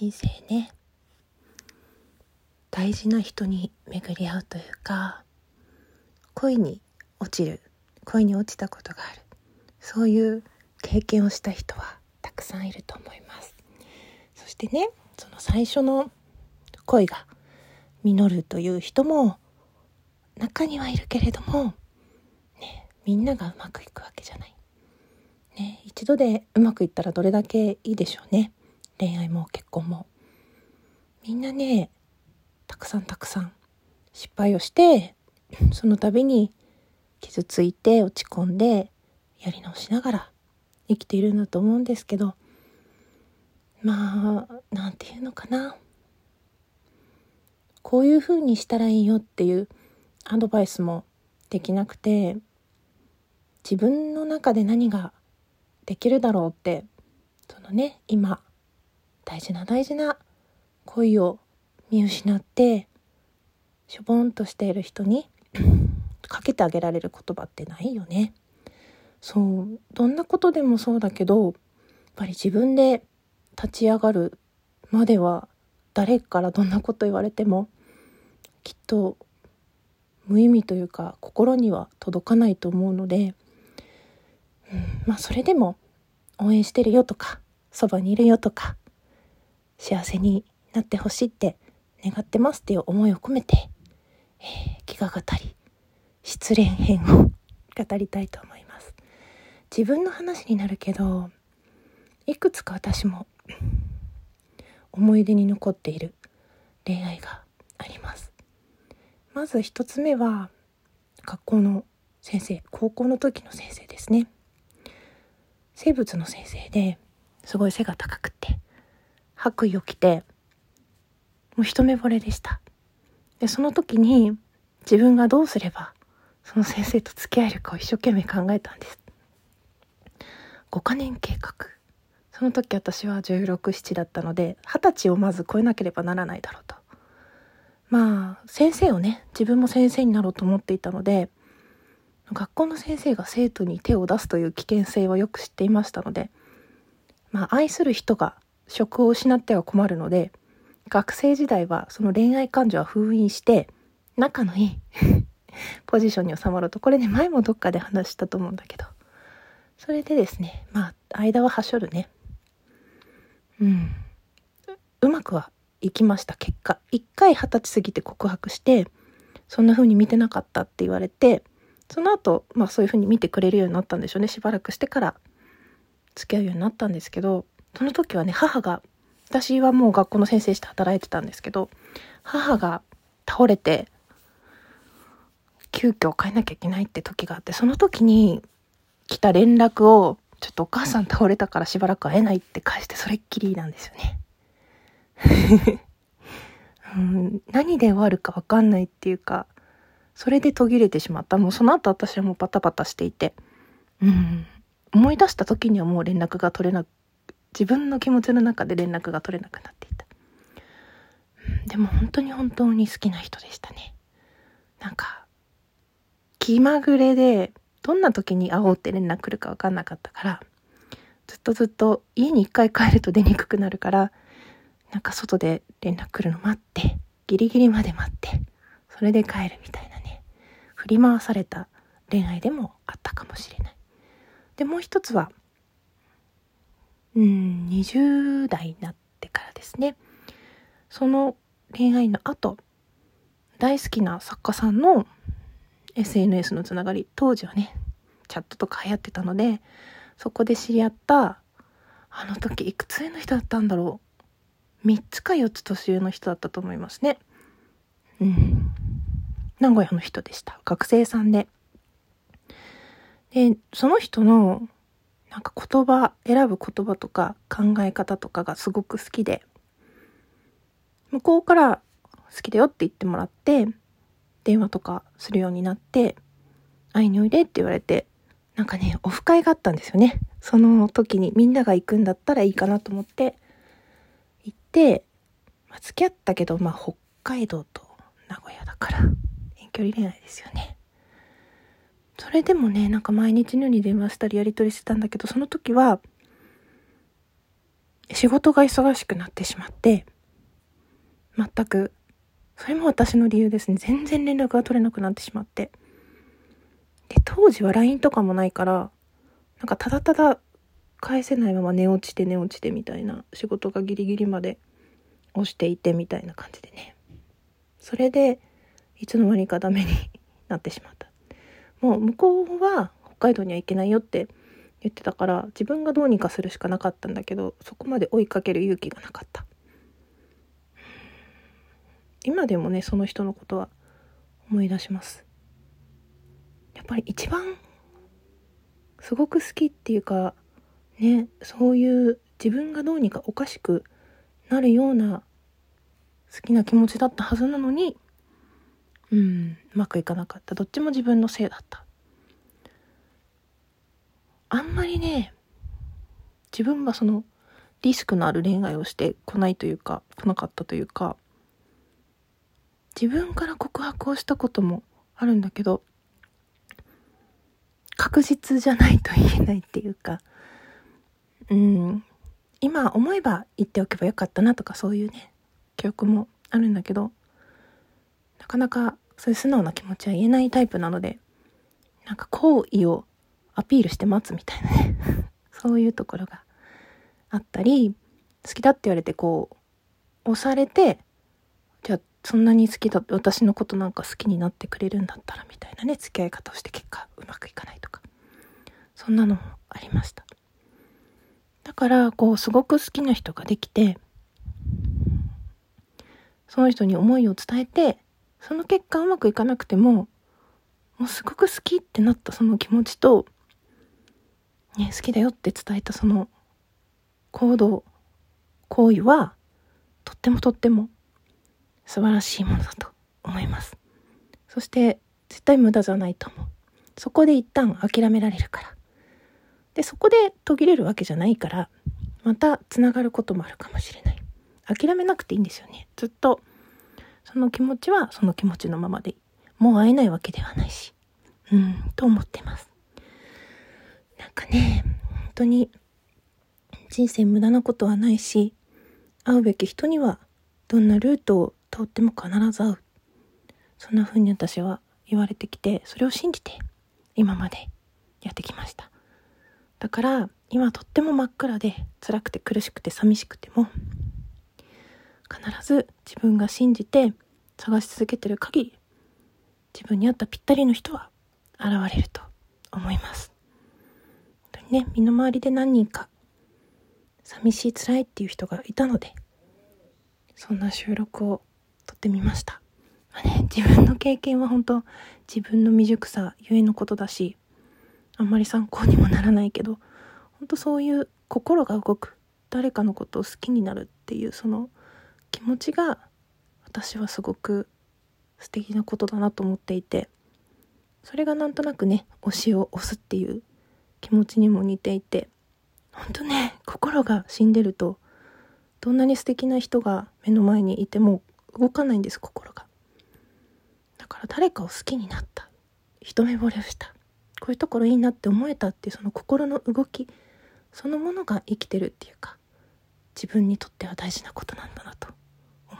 人生ね大事な人に巡り合うというか恋に落ちる恋に落ちたことがあるそういう経験をした人はたくさんいると思いますそしてねその最初の恋が実るという人も中にはいるけれども、ね、みんながうまくいくわけじゃない。ね、一度でうまくいったらどれだけいいでしょうね。恋愛も結婚も。みんなね、たくさんたくさん失敗をして、その度に傷ついて落ち込んでやり直しながら生きているんだと思うんですけど、まあ、なんていうのかな。こういうふうにしたらいいよっていうアドバイスもできなくて自分の中で何ができるだろうってそのね今大事な大事な恋を見失ってしょぼんとしている人に かけてあげられる言葉ってないよね。そうどんなことでもそうだけどやっぱり自分で立ち上がるまでは誰からどんなこと言われてもきっと無意味というか心には届かないと思うので、うん、まあそれでも応援してるよとかそばにいるよとか幸せになってほしいって願ってますっていう思いを込めて、えー、気が語り失恋編を語りたいと思います。自分の話になるけどいくつか私も思い出に残っている恋愛があります。まず一つ目は学校の先生高校の時の先生ですね。生物の先生ですごい背が高くて白衣を着てもう一目惚れでした。でその時に自分がどうすればその先生と付き合えるかを一生懸命考えたんです。5カ年計画。その時私は1617だったので二十歳をまず超えなければならないだろうと。まあ先生をね自分も先生になろうと思っていたので学校の先生が生徒に手を出すという危険性はよく知っていましたのでまあ愛する人が職を失っては困るので学生時代はその恋愛感情は封印して仲のいい ポジションに収まるとこれね前もどっかで話したと思うんだけどそれでですねまあ間ははしょるねうん。うまくはいきました、結果。一回二十歳過ぎて告白して、そんな風に見てなかったって言われて、その後、まあそういう風に見てくれるようになったんでしょうね。しばらくしてから付き合うようになったんですけど、その時はね、母が、私はもう学校の先生して働いてたんですけど、母が倒れて、急遽変えなきゃいけないって時があって、その時に来た連絡をちょっとお母さん倒れたからしばらく会えないって返してそれっきりなんですよね。うん、何で終わるかわかんないっていうか、それで途切れてしまった。もうその後私はもうバタバタしていて、うん、思い出した時にはもう連絡が取れなく、自分の気持ちの中で連絡が取れなくなっていた。でも本当に本当に好きな人でしたね。なんか、気まぐれで、どんな時に会おうって連絡来るか分かんなかったから、ずっとずっと家に一回帰ると出にくくなるから、なんか外で連絡来るの待って、ギリギリまで待って、それで帰るみたいなね、振り回された恋愛でもあったかもしれない。で、もう一つは、うん、20代になってからですね。その恋愛の後、大好きな作家さんの SNS のつながり当時はねチャットとか流行ってたのでそこで知り合ったあの時いくつ上の人だったんだろう。3つか4つ年上の人だったと思いますね。うん。名古屋の人でした。学生さんで。でその人のなんか言葉選ぶ言葉とか考え方とかがすごく好きで向こうから好きだよって言ってもらって電話とかするようになって、会いにおいでって言われて、なんかね、オフ会があったんですよね。その時にみんなが行くんだったらいいかなと思って、行って、まあ、付き合ったけど、まあ北海道と名古屋だから、遠距離恋愛ですよね。それでもね、なんか毎日のように電話したりやり取りしてたんだけど、その時は、仕事が忙しくなってしまって全くそれも私の理由ですね。全然連絡が取れなくなってしまって。で当時は LINE とかもないからなんかただただ返せないまま寝落ちて寝落ちてみたいな仕事がギリギリまで押していてみたいな感じでね。それでいつの間にかダメになってしまった。もう向こうは北海道には行けないよって言ってたから自分がどうにかするしかなかったんだけどそこまで追いかける勇気がなかった。今でもねその人のことは思い出します。やっぱり一番すごく好きっていうかねそういう自分がどうにかおかしくなるような好きな気持ちだったはずなのにうんうまくいかなかった。どっちも自分のせいだった。あんまりね自分がそのリスクのある恋愛をしてこないというか来なかったというか自分から告白をしたこともあるんだけど確実じゃないと言えないっていうかうん今思えば言っておけばよかったなとかそういうね記憶もあるんだけどなかなかそういう素直な気持ちは言えないタイプなのでなんか好意をアピールして待つみたいなね。そういうところがあったり好きだって言われてこう押されてじゃあそんなに好きだ私のことなんか好きになってくれるんだったらみたいなね付き合い方をして結果うまくいかないとか。そんなのもありました。だからこうすごく好きな人ができてその人に思いを伝えてその結果うまくいかなくてももうすごく好きってなったその気持ちと、ね、好きだよって伝えたその行動行為はとってもとっても素晴らしいものだと思います。そして絶対無駄じゃないと思う。そこで一旦諦められるから。でそこで途切れるわけじゃないからまたつながることもあるかもしれない。諦めなくていいんですよね。ずっとその気持ちはその気持ちのままでもう会えないわけではないし。うんと思ってます。なんかね本当に人生無駄なことはないし会うべき人にはどんなルートを通っても必ず会う。そんな風に私は言われてきてそれを信じて今までやってきました。だから今とっても真っ暗で辛くて苦しくて寂しくても必ず自分が信じて探し続けてる限り自分に合ったぴったりの人は現れると思います。本当にね身の回りで何人か寂しい辛いっていう人がいたのでそんな収録を撮ってみました、まあね、自分の経験は本当自分の未熟さゆえのことだしあんまり参考にもならないけど本当そういう心が動く誰かのことを好きになるっていうその気持ちが私はすごく素敵なことだなと思っていてそれがなんとなくね推しを押すっていう気持ちにも似ていてほんとね心が死んでるとどんなに素敵な人が目の前にいても動かないんです心が。だから誰かを好きになった。一目惚れをした。こういうところいいなって思えたっていうその心の動きそのものが生きてるっていうか自分にとっては大事なことなんだなと。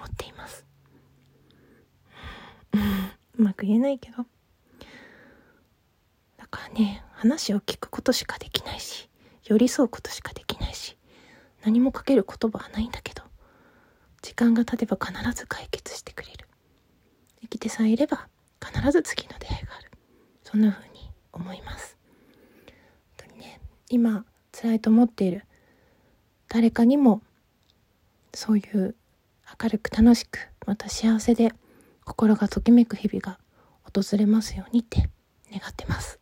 思っています。うまく言えないけど。だからね話を聞くことしかできないし寄り添うことしかできないし何もかける言葉はないんだけど時間が経てば必ず解決してくれる。生きてさえいれば必ず次の出会いがある。そんな風に思います。本当にね今辛いと思っている誰かにもそういう明るく楽しくまた幸せで心がときめく日々が訪れますようにって願ってます。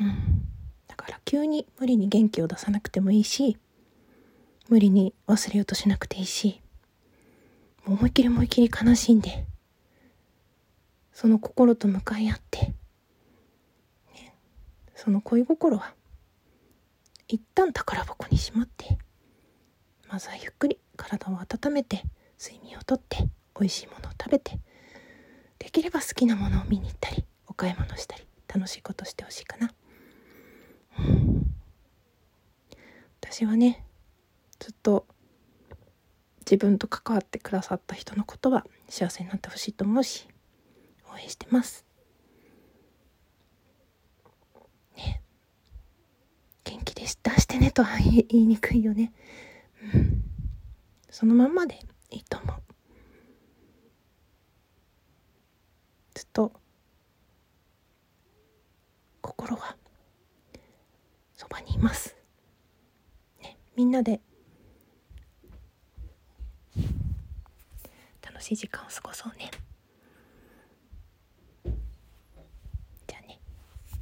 うん。だから急に無理に元気を出さなくてもいいし無理に忘れようとしなくていいし思いっきり思いっきり悲しんでその心と向かい合って、ね、その恋心は一旦宝箱にしまってまずはゆっくり体を温めて睡眠をとって美味しいものを食べてできれば好きなものを見に行ったりお買い物したり楽しいことしてほしいかな、うん、私はねずっと自分と関わってくださった人のことは幸せになってほしいと思うし応援してます。ね。元気で出してねとは言いにくいよね。うん。そのまんまでいいと思う。ずっと心はそばにいます。ねみんなで楽しい時間を過ごそうね。